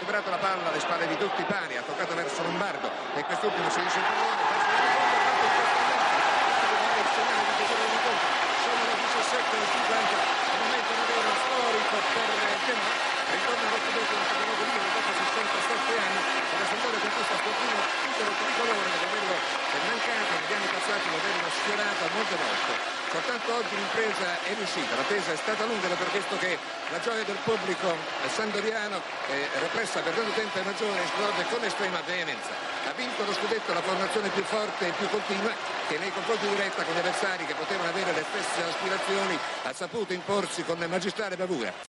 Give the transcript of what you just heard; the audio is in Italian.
recuperato la palla alle spalle di tutti pari, ha toccato verso Lombardo e quest'ultimo si dice il pallone passati, lo avevano sfiorato molte volte. Soltanto oggi l'impresa è riuscita, l'attesa è stata lunga ed è per questo che la gioia del pubblico sandoriano, repressa per tanto tempo è maggiore, esplode con estrema veemenza. Ha vinto lo scudetto la formazione più forte e più continua che nei confronti diretta con gli avversari che potevano avere le stesse aspirazioni ha saputo imporsi con magistrale bravura.